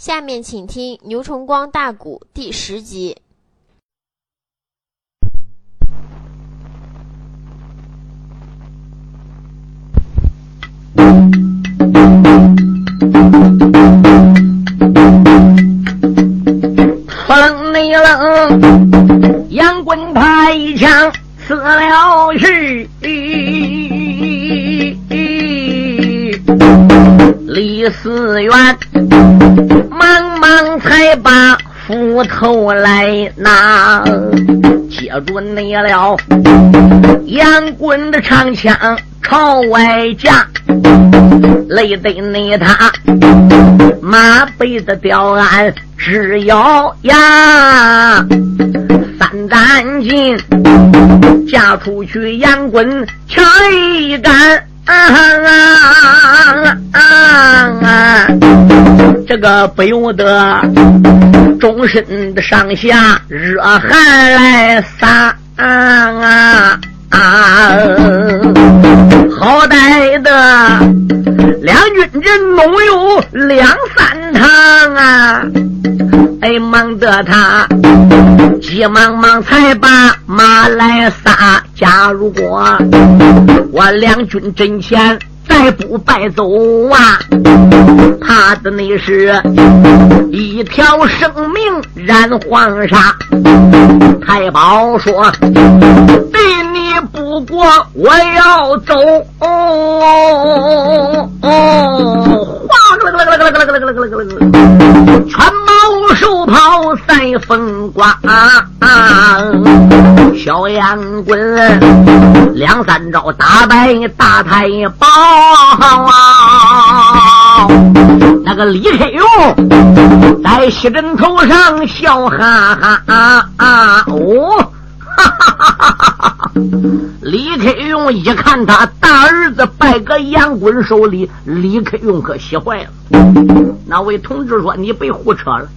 下面请听《牛崇光大鼓》第十集。扑棱内冷，杨棍他一枪死了是。李思源头来拿，接住你了杨棍的长枪朝外架，累得你他马背的吊鞍直咬牙，三担劲架出去杨棍抢一杆。啊啊啊啊！这个不由得终身的上下热汗来洒啊啊！啊好歹的两军阵弄有两三趟啊！哎，忙得他急忙忙才把马来撒。假如果我两军阵前再不败走啊，怕的那是一条生命染黄沙。太保说：“对你不过，我要走。”全毛手袍赛风刮，小杨棍两三招打败大太保。那个李克勇在西枕头上笑哈哈，哦，哈哈哈哈哈！李克用一看他大儿子败搁杨棍手里，李克用可气坏了。那位同志说：“你别胡扯了，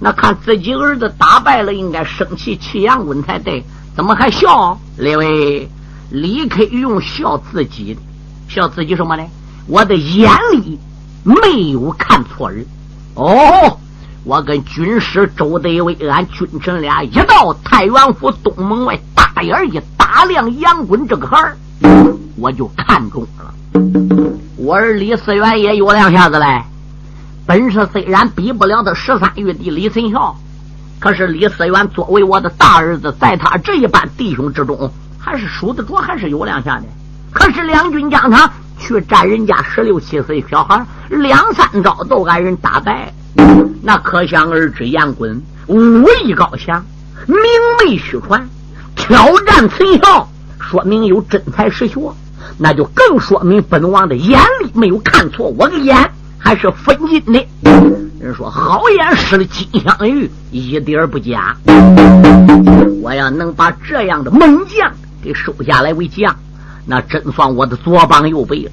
那看自己儿子打败了，应该生气气杨棍才对，怎么还笑？”列位，李克用笑自己，笑自己什么呢？我的眼里。没有看错人哦！我跟军师周德威，俺君臣俩一到太原府东门外，大眼一打量杨棍这个孩儿，我就看中了。我儿李思源也有两下子嘞。本事虽然比不了他十三玉帝李存孝，可是李思源作为我的大儿子，在他这一班弟兄之中，还是数得着，还是有两下的。可是两军将场。去战人家十六七岁小孩，两三招都挨人打败，那可想而知，杨滚武艺高强，名媒虚传，挑战陈孝，说明有真才实学，那就更说明本王的眼力没有看错，我的眼还是分金的。人说好眼使的金镶玉，一点不假。我要能把这样的猛将给收下来为将。那真算我的左膀右臂了。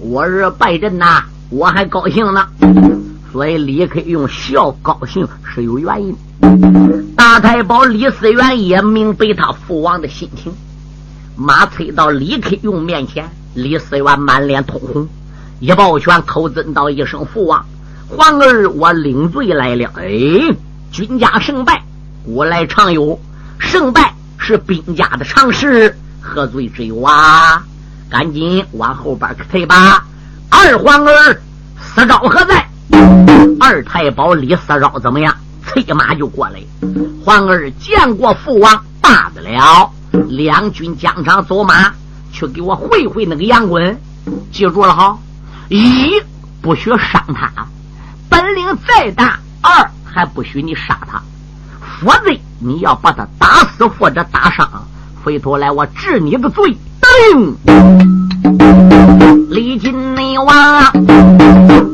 我是败阵呐，我还高兴呢。所以李克用笑高兴是有原因。大太保李思源也明白他父王的心情，马催到李克用面前，李思源满脸通红，一抱拳口尊道一声父王，皇儿我领罪来了。哎，君家胜败古来常有，胜败是兵家的常识。何罪之有啊！赶紧往后边退吧。二皇儿死招何在？二太保李四招怎么样？催马就过来。皇儿见过父王，罢得了。两军疆场走马，去给我会会那个杨棍。记住了哈！一不许伤他，本领再大；二还不许你杀他，否则你要把他打死或者打伤。回头来，我治你的罪。噔，李金内王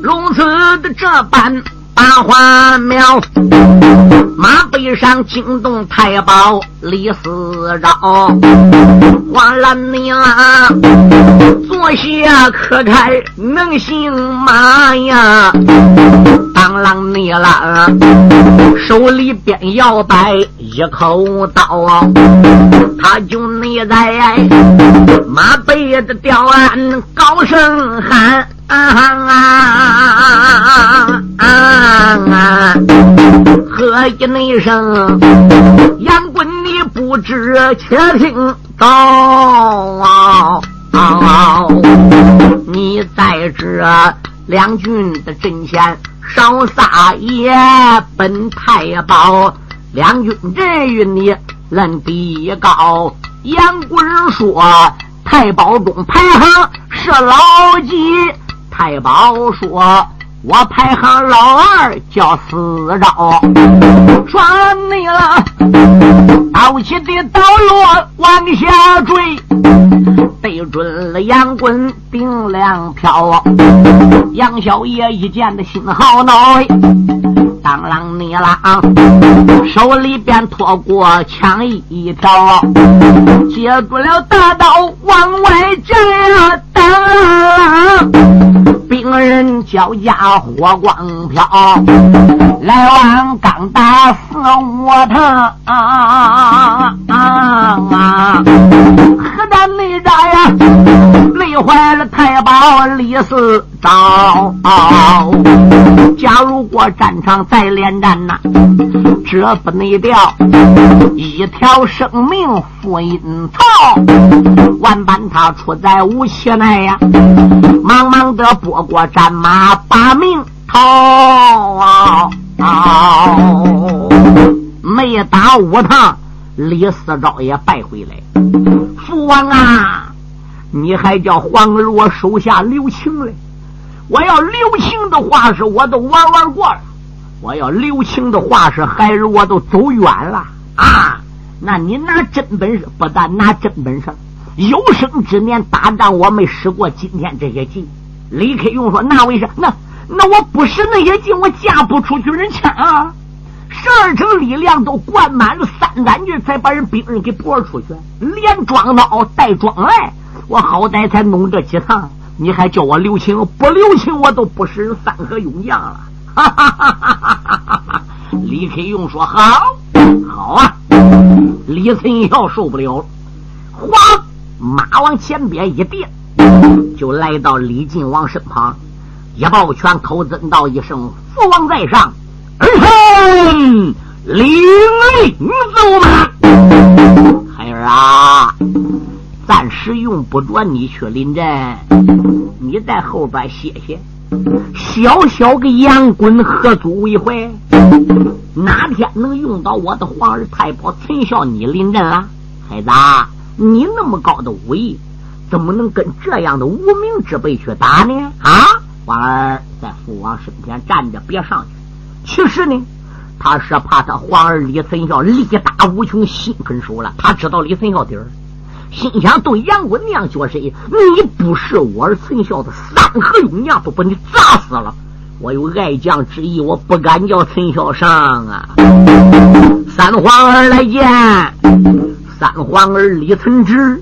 如此的这般。把话描，马背上惊动太保李四饶，花兰娘坐下可开能行马呀？当啷你了，手里边摇摆一口刀，他就你在马背的吊鞍高声喊。啊啊啊啊啊啊啊！喝！一声，杨棍你不知，且听到啊！你在这两军的阵前少撒野，本太保两军阵与你论比高。杨棍说：“太保中排行是老几？”太保说。我排行老二，叫四招，传你了。刀起的刀落往下坠，对准了杨棍冰凉飘。杨小爷一见的心好恼，当啷你啷，手里边拖过枪一条，接住了大刀往外震，当啷。兵人脚下火光飘，来往刚打死我他啊啊啊啊！何但没扎呀，累坏了太保李四招。假如过战场再连战呐，这不内掉一条生命付阴曹。万般他出在无期内呀，忙忙的拨过战马把命逃。没打五趟，李四招也败回来。父王啊，你还叫黄儿我手下留情嘞？我要留情的话是，我都玩玩过了；我要留情的话是，孩儿我都走远了啊！那你拿真本事，不但拿真本事。有生之年打仗，我没使过今天这些劲。李克用说：“那为啥？那那我不使那些劲，我嫁不出去人枪啊！十二城力量都灌满了三杆军，才把人兵刃给拨出去，连装刀带装来，我好歹才弄这几趟。你还叫我留情？不留情，我都不使三河勇将了。”哈哈哈哈哈哈！李克用说：“好，好啊！”李存孝受不了了，哗！马往前边一垫，就来到李靖王身旁，一抱拳，口尊道一声：“父王在上，儿臣领令走马。”孩儿啊，暂时用不着你去临阵，你在后边歇歇。小小个杨棍何足为怀？哪天能用到我的皇儿太保陈孝你临阵了，孩子？你那么高的武艺，怎么能跟这样的无名之辈去打呢？啊！王儿在父王身边站着，别上去。其实呢，他是怕他皇儿李存孝力大无穷，心狠手辣。他知道李存孝底儿，心想对杨棍那样角色，你不是我儿陈孝的三合勇娘，都把你砸死了。我有爱将之意，我不敢叫陈孝上啊。三皇儿来见。三皇儿李存志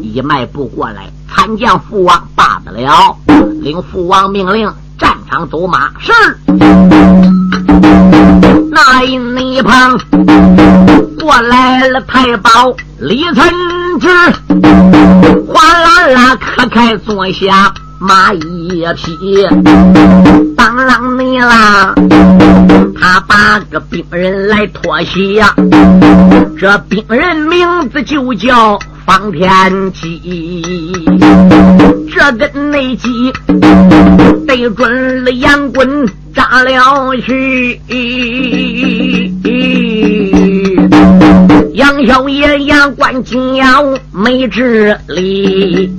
一迈步过来，参见父王，罢得了。领父王命令，战场走马。是。那一旁过来了太保李存志，哗啦啦，可开坐下。马一匹，当啷你啦！他把个兵人来脱鞋，这兵人名字就叫方天戟。这根内戟对准了杨棍扎了去。杨小爷牙关紧咬，没治理。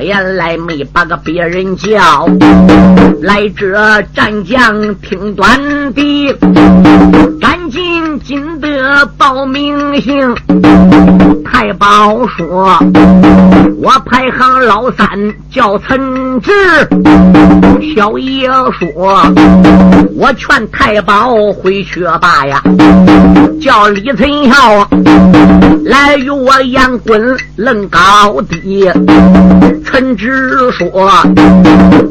原来没把个别人叫来，这战将听短的，赶紧进得报名姓。太保说：“我排行老三，叫岑志。”小爷说：“我劝太保回去吧呀，叫李存孝来与我杨棍论高低。”陈直说：“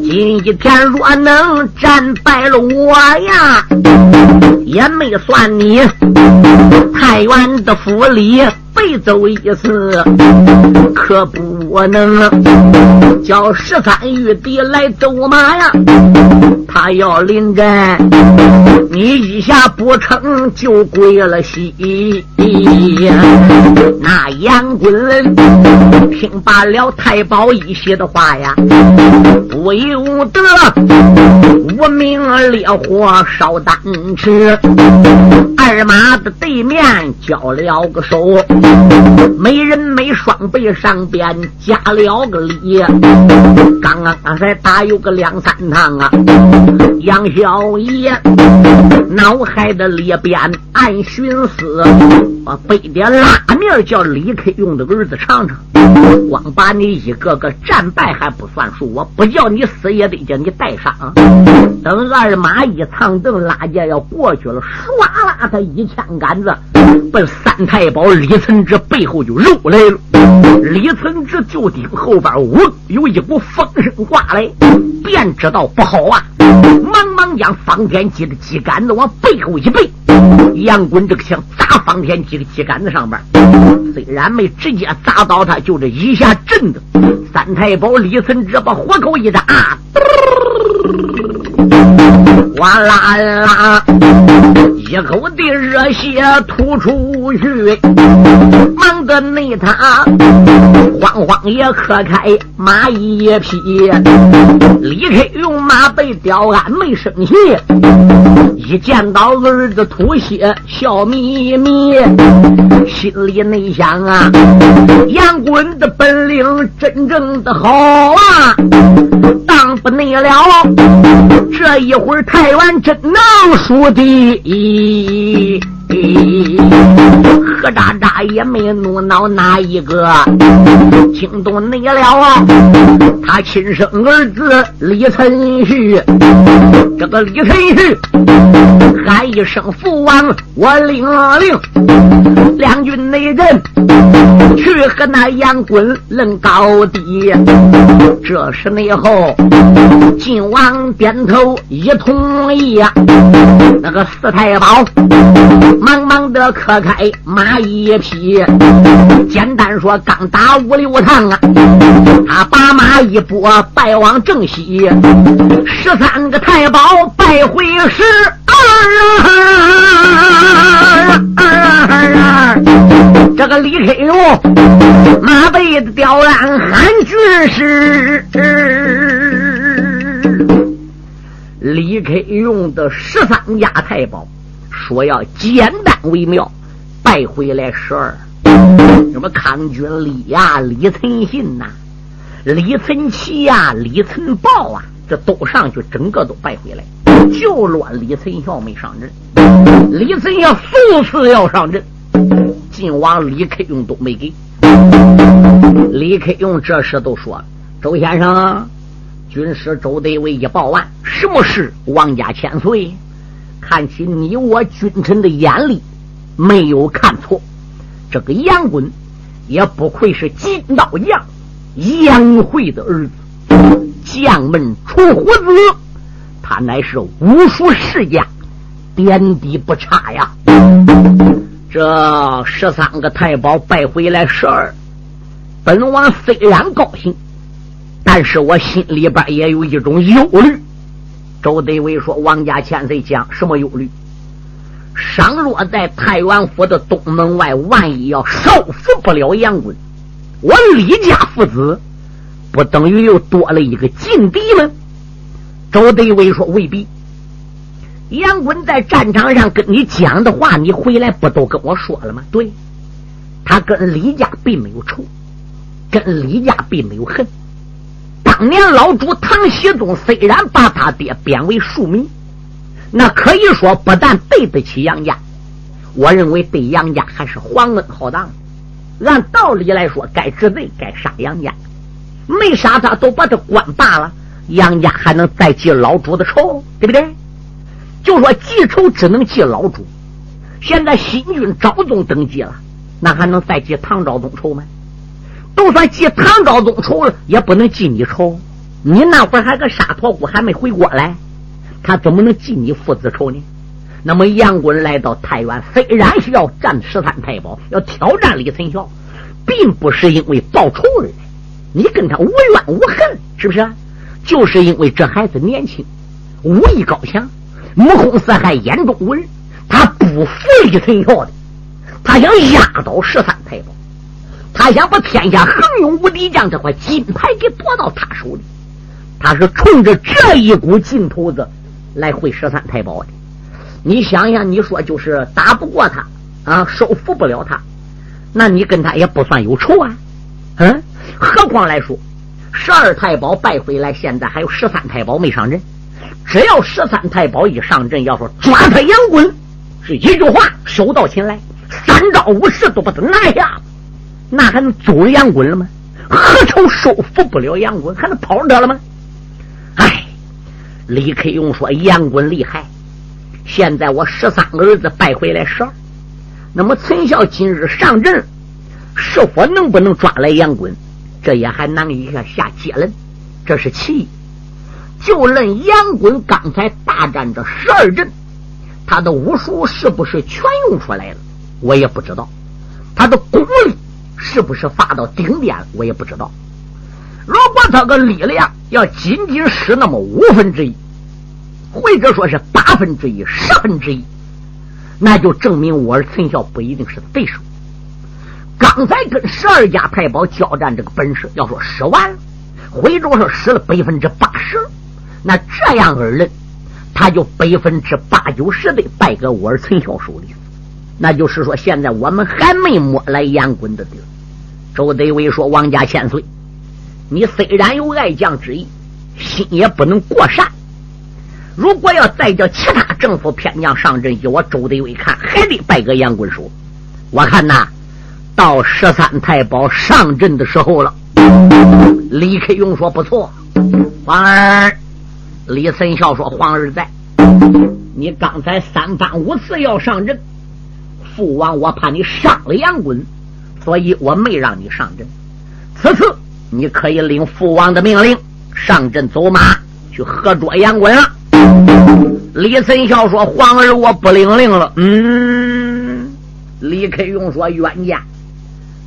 今一天若能战败了我呀，也没算你。太原的府里背走一次，可不能叫十三玉帝来走马呀！他要临阵，你一下不成就归了西。那杨棍听罢了太保一些的话呀，不由得无名烈火烧丹池，二马的对面交了个手，没人没双背上边加了个礼，刚刚刚才打有个两三趟啊。杨小爷脑海的里边暗寻思：我背点拉面叫李克用的儿子尝尝。光把你一个个战败还不算数，我不叫你死也得叫你带伤。等二马一藏凳拉架要过去了，唰啦，他一枪杆子奔三太保李存志背后就揉来了。李存志就顶后边呜有一股风声刮来，便知道不好啊！忙忙将方天戟的戟杆子往背后一背，杨棍这个枪砸方天戟的戟杆子上边，虽然没直接砸到他，就这一下震的三太保李存志把火口一打。哗啦啦，一口的热血吐出去，忙得内他慌慌也喝开马一匹，李克用马被刁鞍没生气，一见到儿子吐血笑眯眯，心里内想啊，杨棍的本领真正的好啊，不内了。这一会儿，太原真能输的。何渣渣也没怒恼哪一个，惊动你了啊！他亲生儿子李存勖，这个李存勖喊一声父王，我领了令两军内人去和那杨棍论高低。这时内后，晋王点头一同意呀，那个四太保。忙忙的磕开马一匹，简单说刚打五六趟啊，他把马一拨败往正西，十三个太保败回十二。这个李克用马背的吊鞍喊军师，李克用的十三家太保。说要简单为妙，败回来十二。什么康君立呀、李存信呐、李存奇呀、李存豹啊，这都上去，整个都败回来，就乱李存孝没上阵。李存孝数次要上阵，晋王李克用都没给。李克用这时都说：“周先生，军师周德威一报完，什么事？王家千岁。”看起你我君臣的眼力，没有看错。这个杨棍也不愧是金刀将杨慧的儿子，将门出虎子，他乃是武术世家，点滴不差呀。这十三个太保拜回来十二，本王虽然高兴，但是我心里边也有一种忧虑。周德威说：“王家千岁讲什么忧虑？倘若在太原府的东门外，万一要收服不了杨棍，我李家父子不等于又多了一个劲敌吗？”周德威说：“未必。杨棍在战场上跟你讲的话，你回来不都跟我说了吗？对，他跟李家并没有仇，跟李家并没有恨。”当年老主唐僖宗虽然把他爹贬为庶民，那可以说不但对得起杨家，我认为对杨家还是皇恩浩荡。按道理来说，该治罪，该杀杨家，没杀他都把他关罢了，杨家还能再记老主的仇，对不对？就说记仇只能记老主，现在新君昭宗登基了，那还能再记唐昭宗仇吗？就算记唐昭宗仇了，也不能记你仇。你那会儿还个沙陀姑还没回过来，他怎么能记你父子仇呢？那么杨棍来到太原，虽然是要战十三太保，要挑战李存孝，并不是因为报仇而来。你跟他无怨无恨，是不是？就是因为这孩子年轻，武艺高强，目空四海，眼中无人，他不服李存孝的，他想压倒十三太保，他想把天下横勇无敌将这块金牌给夺到他手里。他是冲着这一股劲头子来会十三太保的。你想想，你说就是打不过他啊，收服不了他，那你跟他也不算有仇啊。嗯，何况来说，十二太保败回来，现在还有十三太保没上阵。只要十三太保一上阵，要说抓他杨棍，是一句话，手到擒来，三招五式都把他拿下，那还能走杨棍了吗？何愁收服不了杨棍，还能跑得了吗？哎，李克用说杨棍厉害，现在我十三个儿子败回来十二，那么陈孝今日上阵。是否能不能抓来杨棍？这也还难以下下结论。这是其一。就论杨棍刚才大战这十二阵，他的武术是不是全用出来了？我也不知道。他的功力是不是发到顶点？我也不知道。如果他个力量要仅仅使那么五分之一，或者说是八分之一、十分之一，那就证明我儿陈孝不一定是对手。刚才跟十二家太保交战，这个本事要说使完了，或者说使了百分之八十，那这样而论，他就百分之八九十的败给我儿陈孝手里。那就是说，现在我们还没摸来杨棍的地儿。周德威说：“王家千岁，你虽然有爱将之意，心也不能过善。如果要再叫其他政府偏将上阵，以我周德伟看，还得败个杨棍手。我看呐。”到十三太保上阵的时候了，李克用说：“不错，皇儿。”李存孝说：“皇儿在。你刚才三番五次要上阵，父王我怕你伤了杨棍，所以我没让你上阵。此次你可以领父王的命令上阵走马去合捉杨棍了。”李存孝说：“皇儿我不领令了。”嗯，李克用说：“冤家。”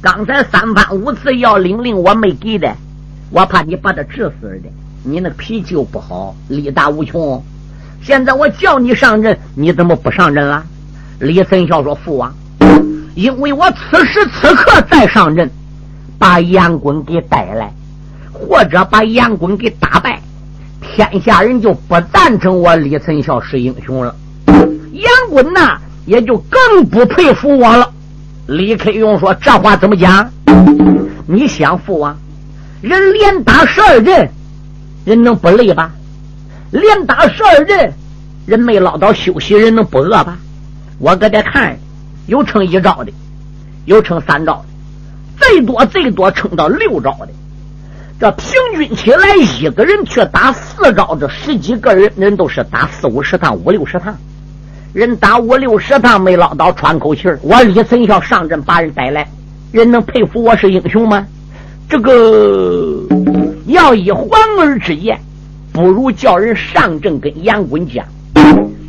刚才三番五次要领令，我没给的，我怕你把他治死的。你那个脾气又不好，力大无穷。现在我叫你上阵，你怎么不上阵了？李存孝说：“父王，因为我此时此刻再上阵，把杨棍给带来，或者把杨棍给打败，天下人就不赞成我李存孝是英雄了。杨棍呐，也就更不佩服我了。”李克用说：“这话怎么讲？你想父王，人连打十二阵，人能不累吧？连打十二阵，人没捞到休息，人能不饿吧？我搁这看，有撑一招的，有撑三招的，最多最多撑到六招的。这平均起来，一个人去打四招，这十几个人人都是打四五十趟、五六十趟。”人打五六十趟没捞到喘口气儿，我李存孝上阵把人带来，人能佩服我是英雄吗？这个要以皇儿之言，不如叫人上阵跟杨棍讲，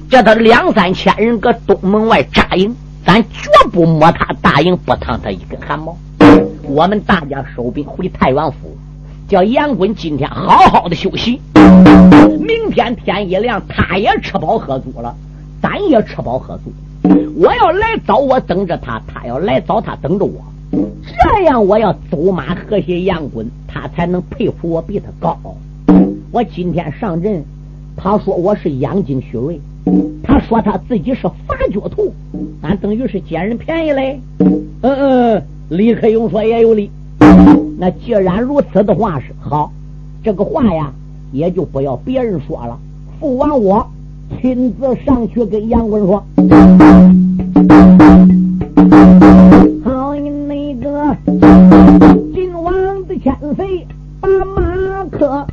叫他两三千人搁东门外扎营，咱绝不摸他大营，不烫他一根汗毛。我们大家收兵回太原府，叫杨棍今天好好的休息，明天天一亮，他也吃饱喝足了。咱也吃饱喝足，我要来早，我等着他；他要来早，他等着我。这样，我要走马和谐杨棍，他才能佩服我比他高。我今天上阵，他说我是养精蓄锐，他说他自己是发脚兔，俺等于是捡人便宜嘞。嗯嗯，李克用说也有理。那既然如此的话是好，这个话呀，也就不要别人说了。父王我。亲自上去跟杨棍说：“好你那个晋王的千岁，把马克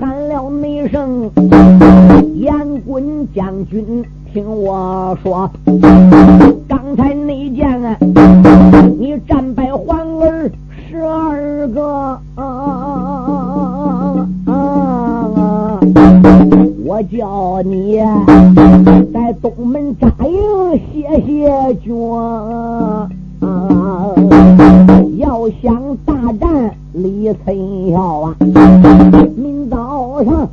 喊了那声，杨棍将军，听我说，才那件啊，你战败皇儿十二个啊。”我叫你在东门扎营谢谢军。要想大战李存孝啊，明早上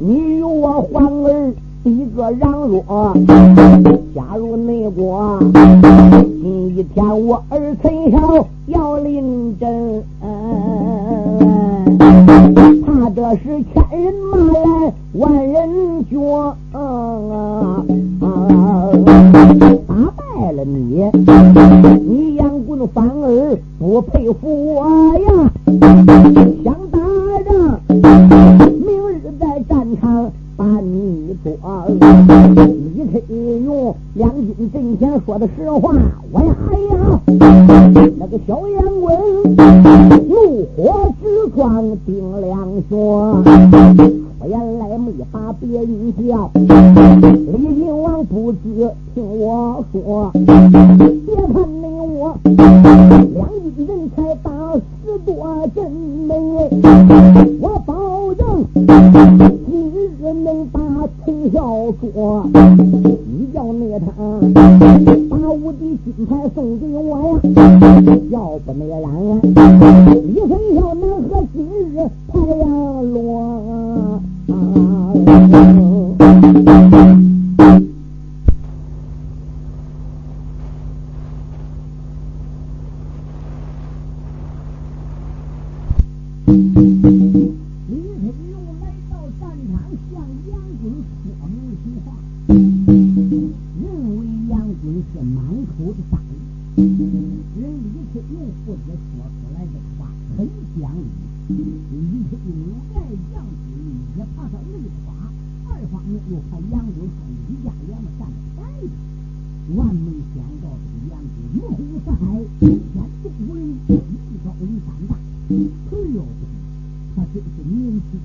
你与我皇儿一个让弱，加入内国。今一天我儿存孝要领阵，怕的是千人马来万人军啊！打败了你，你杨棍反而不佩服我呀！想两军阵前说的实话，我呀哎呀，那个小杨棍怒火直撞丁良说。我原来没把别人叫，李靖王不知听我说，别看你我李克用父子说出来的话很讲理李克用爱将之意也怕他累垮二方面又怕杨柳和李家两个占便宜万没想到这个杨子五湖四海天地无棱一朝一张大嘿呦他真是牛皮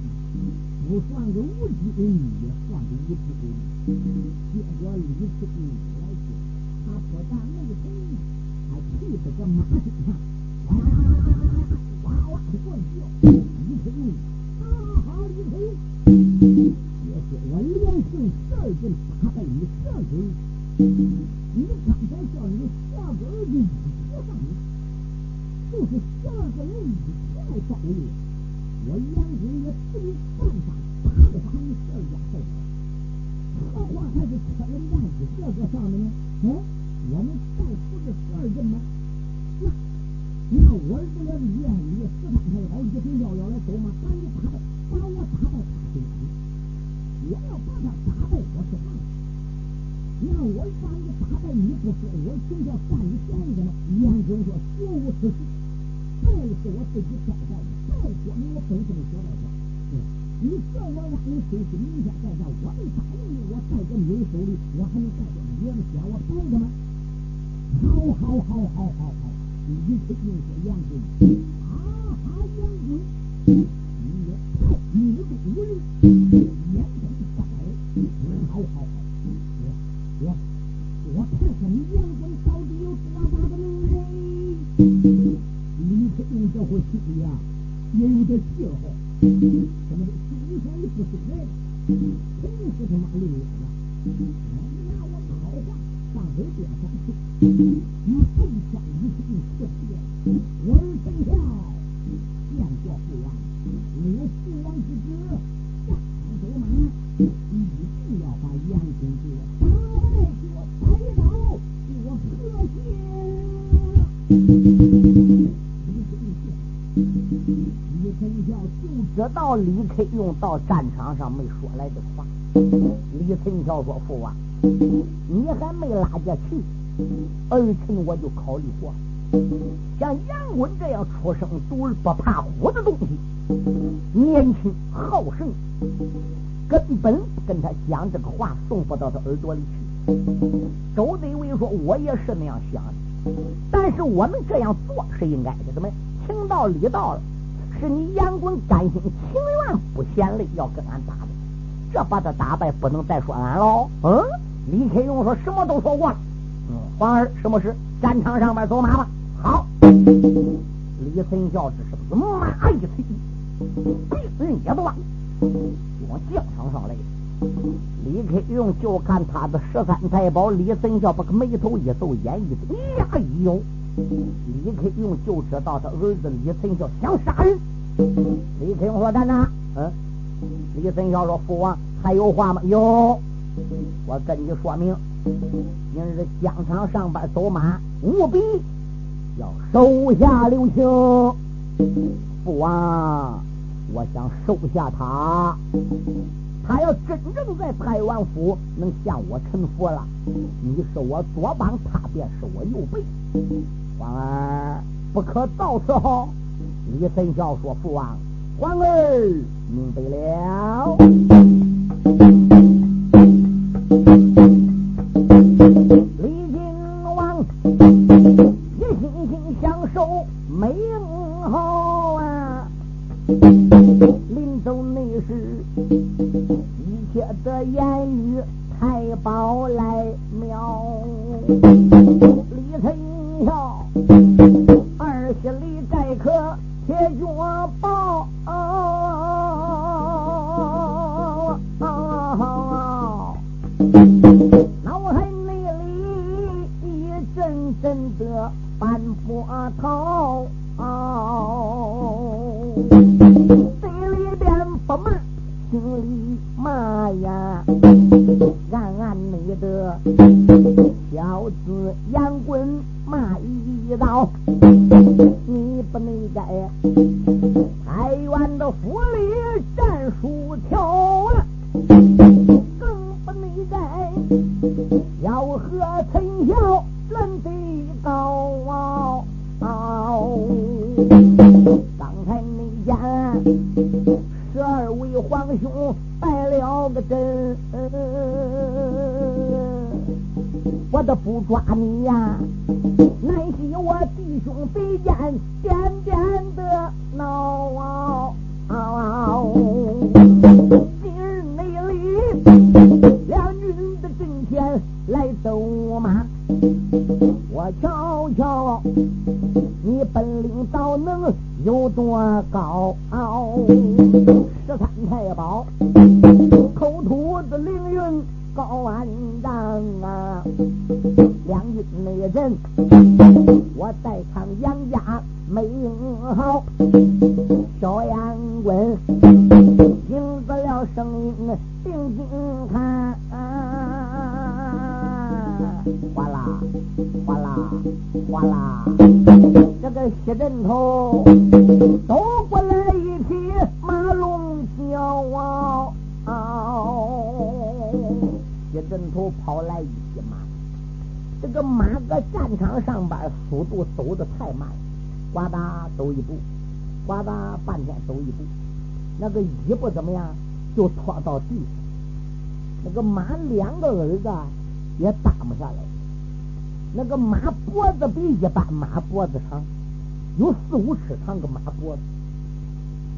不算个无知人也算个无知鬼结果李克用来说他不但一直在忙着。不是，这是我自己交代的。再你我真是个小赖子。你叫我让你损失，明天再算。我没答应你，我再怎你有手里，我还能再给你的钱？我算他们。好好好好好好，你一定得给我钱。杨，啊啊，杨哥。到战场上没说来的话，李存孝说：“父王，你还没拉下去，儿臣我就考虑过。像杨棍这样出生犊儿不怕虎的东西，年轻好胜，根本跟他讲这个话送不到他耳朵里去。”周德威说：“我也是那样想的，但是我们这样做是应该的，怎么情到理到了。”是你杨棍甘心情愿不嫌累，要跟俺打的，这把他打败，不能再说俺喽。嗯，李克用说什么都说过了。嗯，皇儿，什么事？战场上面走马吧。好。李存孝这是马一催，兵人也不往，往将场上来。李克用就看他的十三太保李存孝把个眉头一皱，眼一睁，呀呦！李克用就知道他儿子李存孝想杀人。李克用说：“站哪？”嗯。李存孝说：“父王还有话吗？”有。我跟你说明，明日疆场上班走马，务必要手下留情。父王，我想收下他。他要真正在太王府能向我臣服了，你是我左膀，他便是我右背。皇儿不可造次！好。李神孝说：“父王，皇儿明白了。”十二位皇兄。败了个阵，我都不抓你呀！南西我弟兄比剑，点点的闹。今日内里两军的阵前来走马，我瞧瞧你本领到能有多高傲？十三太保。口吐的凌云高万丈啊！两军内人，我在场杨家没好，小杨棍听着了声音，定睛看，哗啦哗啦哗啦，个西镇头走过来一匹马龙叫啊！一阵头跑来一匹马，这个马搁战场上边速度走的太慢，呱嗒走一步，呱嗒半天走一步，那个一步怎么样就拖到地上，那个马两个耳子也打不下来，那个马脖子比一般马脖子长，有四五尺长个马脖子。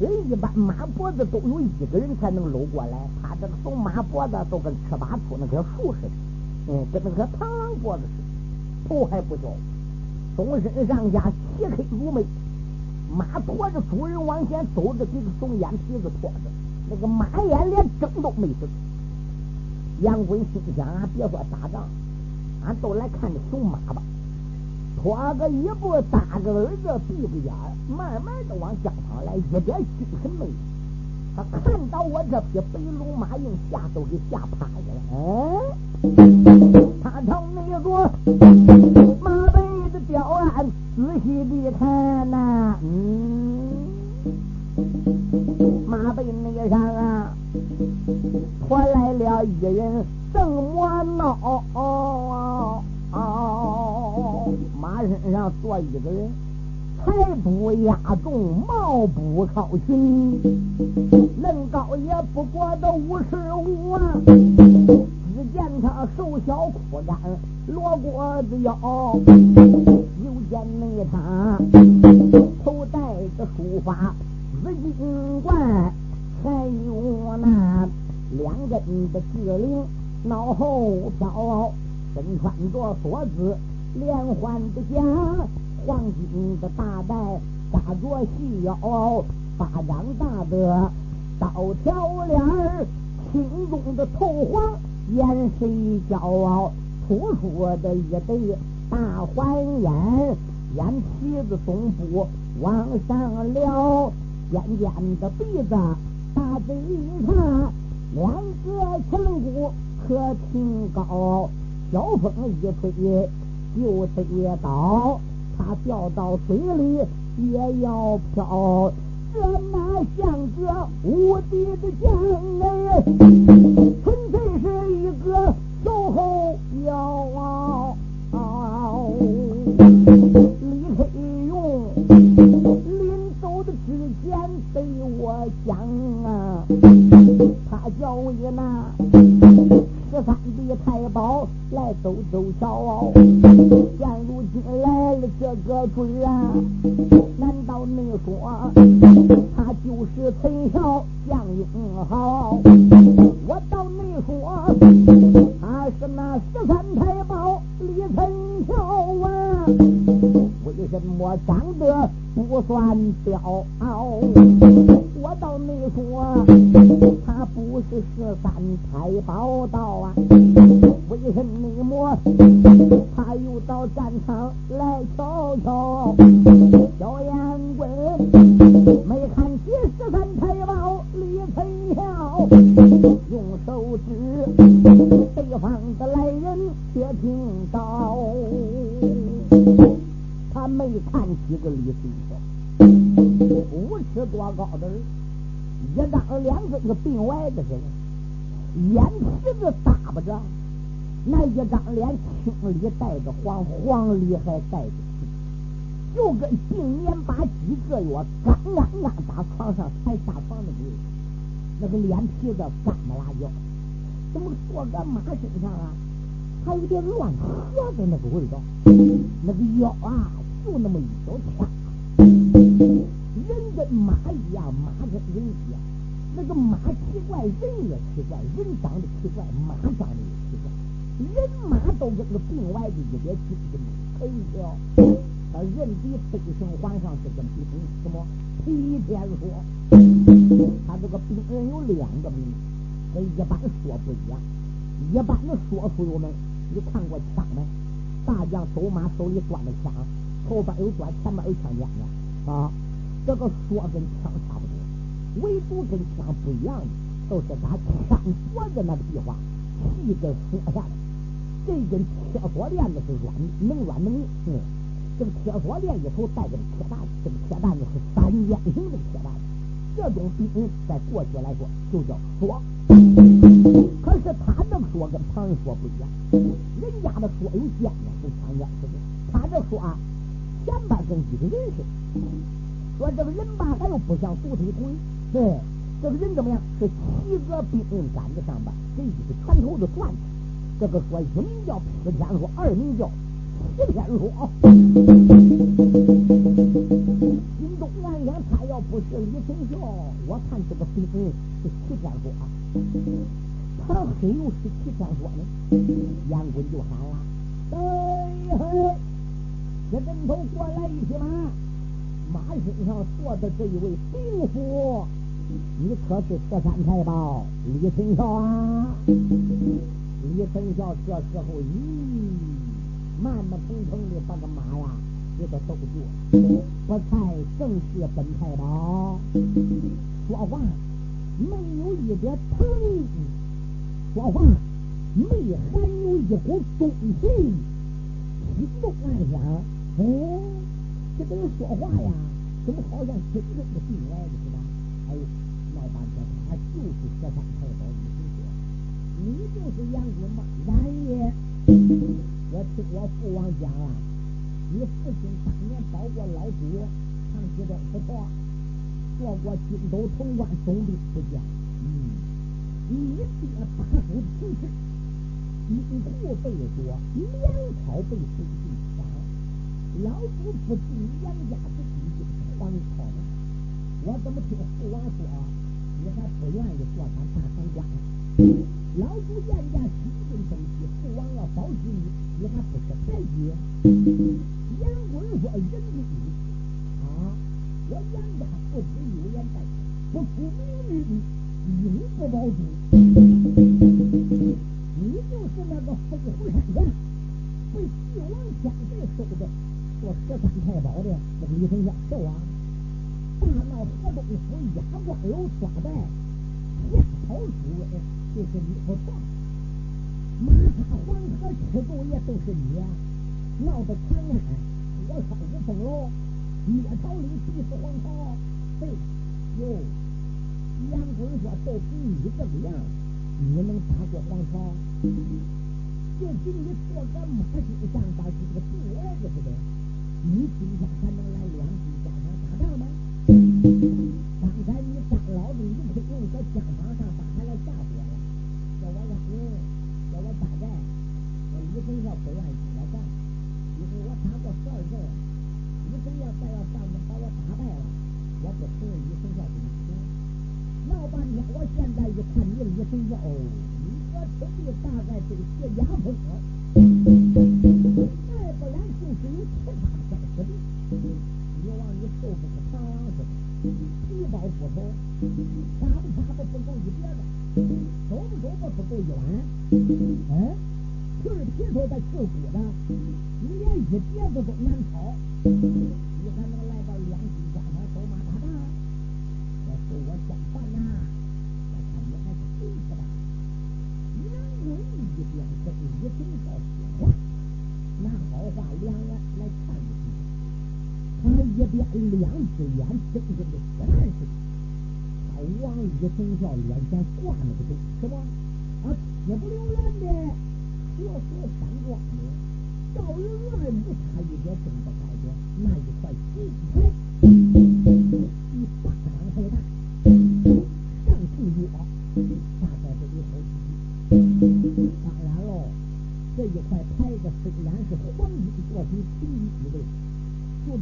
人一般马脖子都有一个人才能搂过来，他这个从马脖子都跟尺八粗那棵树似的，嗯，跟那个螳螂脖子似的，头还不小，终身上下漆黑如煤，马驮着主人往前走着，给个怂眼皮子拖着，那个马眼连睁都没睁。杨贵心想啊，别说打仗，俺都来看这熊马吧。拖个一步，打个儿子，闭着眼慢慢的往江场来，一点精神没有。他看到我这匹白龙马，用吓都给吓趴下了。嗯，他朝那个马背的吊案仔细的看呐，嗯，马背那上啊，拖来了一人，正摸脑。马身上坐一个人，才不压重，貌不靠群，人高也不过都五十五啊。只见他瘦小枯干，罗锅子腰，又见那他头戴着书发紫金冠，还有那两根的紫绫，脑后飘，身穿着锁子。连环的甲，黄金的大带，扎着细腰，巴掌大的刀条脸儿，青中的头黄见谁骄傲，突出的一对大环眼，眼皮子总部往上撩，尖尖的鼻子，大嘴茬，两个颧骨可挺高，小风一吹就得到，他掉到水里也要漂。这哪像个无敌的将哎，纯粹是一个守候妖。李飞勇临走的之前对我讲啊，他叫我那三弟太保来走走瞧。现如今来了这个准啊，难道你说？他就是陈桥将英豪，我倒没说他是那十三太保李陈晓啊，为什么长得不算彪？我倒没说不是十三太保到啊，为什么他又到战场来瞧瞧？小燕归。没看见十三太保李存孝，用手指对方的来人，却听到他没看几个李存孝，五尺多高的人，一张脸跟个病歪子似的，眼皮子耷巴着，那一张脸青里带着黄，黄里还带着。就跟病年把几个月刚刚刚打床上才下床那个那个脸皮子干不拉焦，怎么坐个马身上啊？还有点乱喝的那个味道，那个腰啊就那么一小叉。人跟马一样，马跟人一样。那个马奇怪，人也奇怪，人长得奇怪，马长得也奇怪。人马都跟个病歪的一点精神可以叫。他人比飞升皇上是跟比什么？皮天说，他这个兵人有两个名，跟一般说不一样。一般的说书友们，你看过枪没？大将走马手里端着枪，后边有端，前面有枪尖的啊。这个说跟枪差不多，唯独跟枪不一样的，就是打枪脖子那个地方，气给缩下来。这根铁锁链子是软，能软能硬。嗯。这个铁锁链里头带着铁蛋，这个铁蛋子是三尖形的铁蛋，这种兵在过去来说就叫锁。可是他这个说跟旁人说不一样，人家的锁有尖的，是三尖似的，他这说啊，前边跟一个人似的，说这个人吧，他又不像独腿腿，对，这个人怎么样？是七个兵刃杆子上边这一个拳头的转着，这个说一名叫劈天说，二名叫。齐天说：“心中暗想，他要不是李存孝，我看这个兵人是齐天说，他黑又是齐天说呢？”杨棍就喊了：“哎嘿，这人头过来一匹马，马身上坐的这一位兵夫，你可是十三太保李存孝啊？”李存孝这时候，咦？慢慢腾腾的把个马呀给他兜住，不才正是本太保，说话没有一点疼意，说话没含有一股忠气，心中暗想：哦，这个人说话呀，怎么好像真正的病来的似的？哎，闹半天他就是十三太保李存孝，你就是杨棍吗？然也。我听我父王讲啊，你父亲当年保过老主长期的不错，做过荆州潼关总兵不将。嗯，你爹八府平事，金库被夺，粮草被收老夫不替杨家之地去帮草？我怎么听父王说，你还不愿意做咱大当家？老夫杨家几斤东西，父王要保举你，你还不是太急？杨文说：“人品啊，我杨家不提有颜面，不出美女的，永不保举。你就是那个飞虎山人被帝王家内收的。”这三太保的那个李丞相是啊，大闹河东府压关楼抓败下草主位，就是你不错。马踏黄河吃豆也都是你，闹得长安火烧五凤楼，灭朝领逼死皇朝。对，哟，杨坤说都凭你这个样，你能打过皇朝？就凭你做个马心上把这个杜儿子似的，你今天还能来两军疆场打仗吗？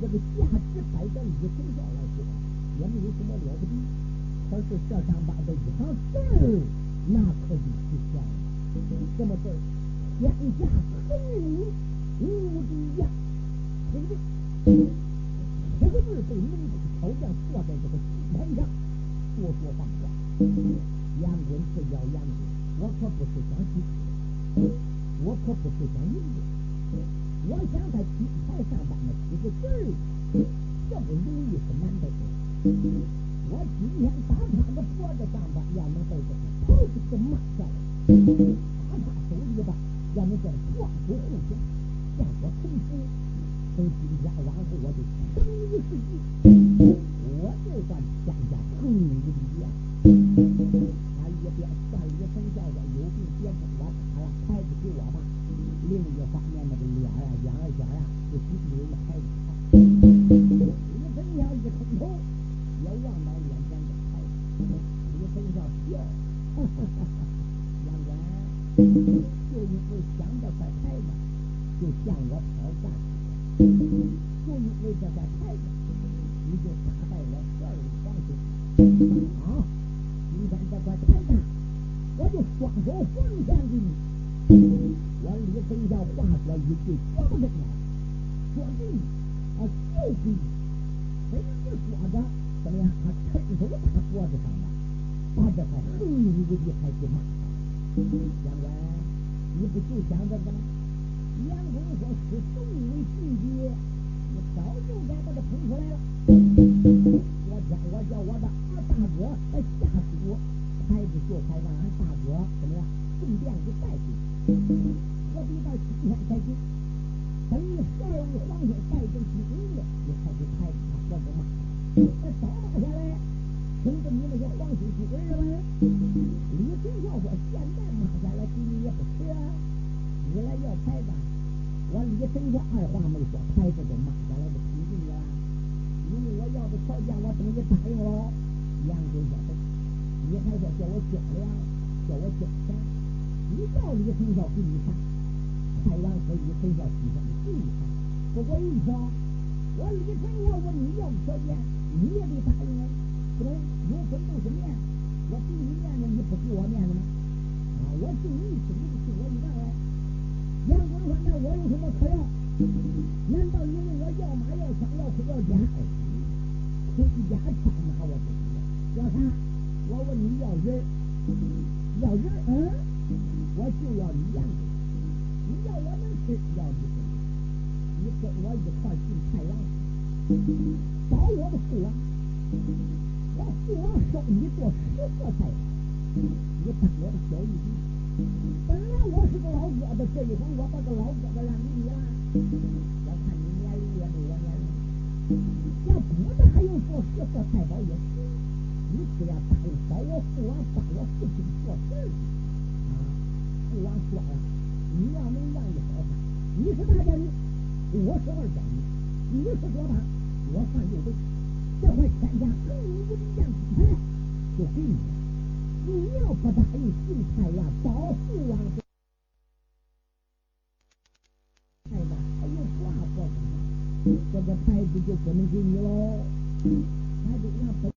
这个价值摆在李成孝来说，也没有什么了不起。可是这上边的一行字儿，那可就出现了。什么字儿？天下横武无敌呀！这个，这个字被门中巧匠坐在这个金牌上，说说放话。杨棍是叫杨棍，我可不是想欺负。我可不是想赢的，我想在金牌上边的几个字儿，这不容易是难得的。我今天打他的脖子上边，要能被这个头子给骂下来；打他手里边，要能叫双手互相向我臣服。从今天往后，我就生于世界，我就算天下横无敌呀！他一边算啊，眼儿尖啊，就比你们孩子好。李丞相一伸头，也望到脸前的孩子。李丞相笑，哈哈哈哈杨官，就因为想这块牌子，就向我挑战；就因为这块牌子，你就打败我十二位皇兄。好，今天这块牌子，我就双手奉献给你。我李丞相话说一句，说不真了，说给你，啊，就给你。这一说着，怎么样？他伸手打脖子上了，把这块横无敌还给骂上了。杨官，你不就想这个吗？杨公说是众位弟弟，你早就该把他捧出来了。不给我面子吗？啊，我敬你一次，你不敬我一样嘞。杨公说：“那我有什么可要？难道你问我要马要枪要盔要甲？盔甲枪马我不要。要啥？我问你要人，要人，嗯。我就要你养你要我能吃，要你？你跟我一块进太阳，保我的父王，我父王收你做十色太，你当我的小义弟。本来我是个老哥的，这一回我把个老哥的让给你了。我看你年龄也没我年龄，要不的还用做十色太保也行。你只要答应保我父王，帮我父亲做事啊！父王说了，你要能让一好他，你是大将军，我是二将军，你是左膀，我算右背，这块天下横武武将金牌就给你了。你要不答应进太呀保父王，太子还有话说，这个牌子就不能给你喽。牌子让本。